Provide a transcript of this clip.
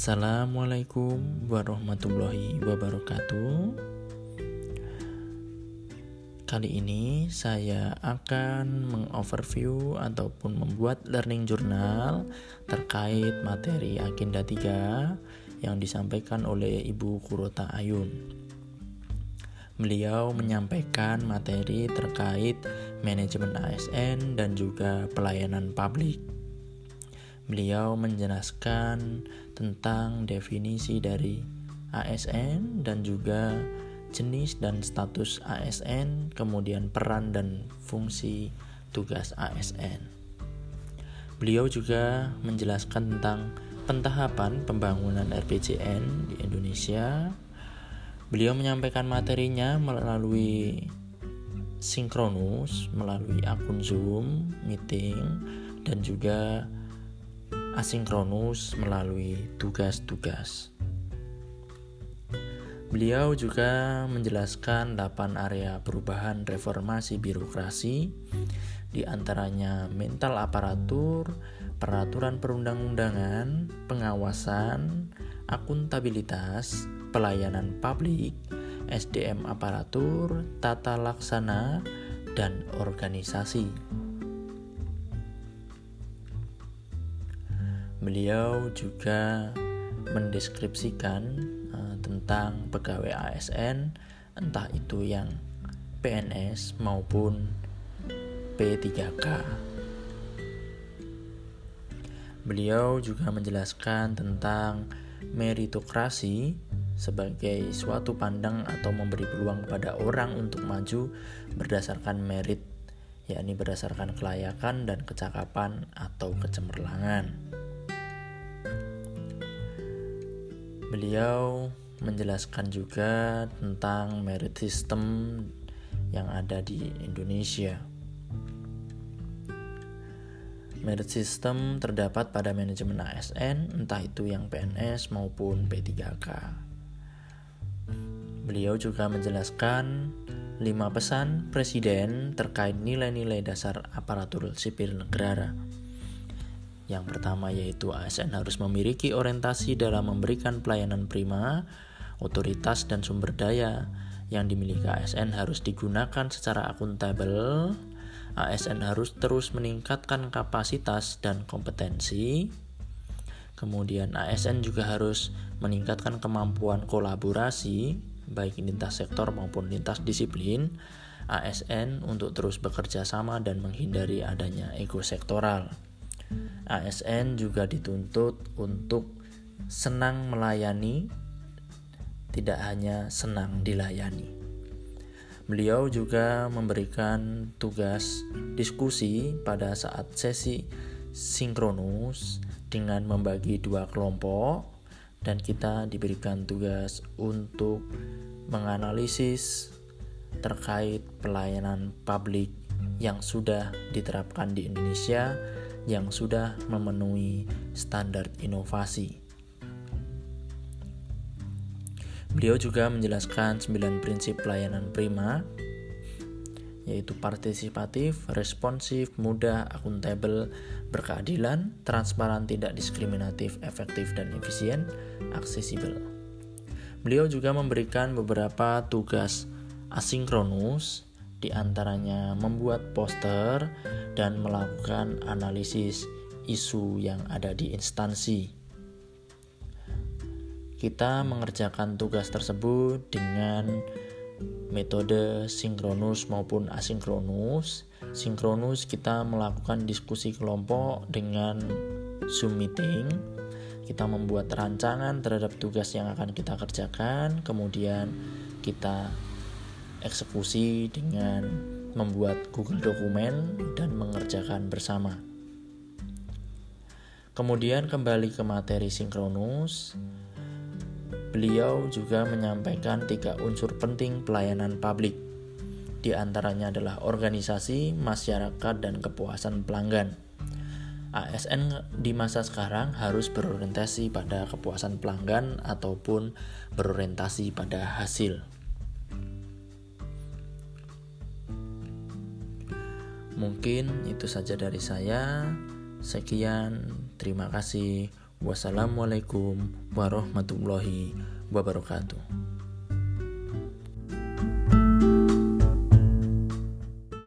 Assalamualaikum warahmatullahi wabarakatuh. Kali ini saya akan mengoverview ataupun membuat learning journal terkait materi agenda 3 yang disampaikan oleh Ibu Kurota Ayun. Beliau menyampaikan materi terkait manajemen ASN dan juga pelayanan publik. Beliau menjelaskan tentang definisi dari ASN dan juga jenis dan status ASN, kemudian peran dan fungsi tugas ASN. Beliau juga menjelaskan tentang pentahapan pembangunan RPJN di Indonesia. Beliau menyampaikan materinya melalui sinkronus, melalui akun Zoom, meeting, dan juga asinkronus melalui tugas-tugas. Beliau juga menjelaskan 8 area perubahan reformasi birokrasi, di antaranya mental aparatur, peraturan perundang-undangan, pengawasan, akuntabilitas, pelayanan publik, SDM aparatur, tata laksana, dan organisasi. Beliau juga mendeskripsikan tentang pegawai ASN entah itu yang PNS maupun P3K. Beliau juga menjelaskan tentang meritokrasi sebagai suatu pandang atau memberi peluang pada orang untuk maju berdasarkan merit, yakni berdasarkan kelayakan dan kecakapan atau kecemerlangan. Beliau menjelaskan juga tentang merit system yang ada di Indonesia. Merit system terdapat pada manajemen ASN, entah itu yang PNS maupun P3K. Beliau juga menjelaskan lima pesan presiden terkait nilai-nilai dasar aparatur sipil negara. Yang pertama yaitu ASN harus memiliki orientasi dalam memberikan pelayanan prima otoritas dan sumber daya yang dimiliki ASN harus digunakan secara akuntabel. ASN harus terus meningkatkan kapasitas dan kompetensi. Kemudian ASN juga harus meningkatkan kemampuan kolaborasi baik lintas sektor maupun lintas disiplin ASN untuk terus bekerja sama dan menghindari adanya ego sektoral. ASN juga dituntut untuk senang melayani tidak hanya senang dilayani. Beliau juga memberikan tugas diskusi pada saat sesi sinkronus dengan membagi dua kelompok dan kita diberikan tugas untuk menganalisis terkait pelayanan publik yang sudah diterapkan di Indonesia yang sudah memenuhi standar inovasi. Beliau juga menjelaskan 9 prinsip pelayanan prima yaitu partisipatif, responsif, mudah, akuntabel, berkeadilan, transparan, tidak diskriminatif, efektif dan efisien, aksesibel. Beliau juga memberikan beberapa tugas asinkronus di antaranya membuat poster dan melakukan analisis isu yang ada di instansi kita mengerjakan tugas tersebut dengan metode sinkronus maupun asinkronus. Sinkronus kita melakukan diskusi kelompok dengan Zoom meeting. Kita membuat rancangan terhadap tugas yang akan kita kerjakan, kemudian kita eksekusi dengan membuat Google dokumen dan mengerjakan bersama. Kemudian kembali ke materi sinkronus. Beliau juga menyampaikan tiga unsur penting pelayanan publik. Di antaranya adalah organisasi, masyarakat, dan kepuasan pelanggan. ASN di masa sekarang harus berorientasi pada kepuasan pelanggan ataupun berorientasi pada hasil. Mungkin itu saja dari saya. Sekian, terima kasih. Wassalamualaikum warahmatullahi wabarakatuh.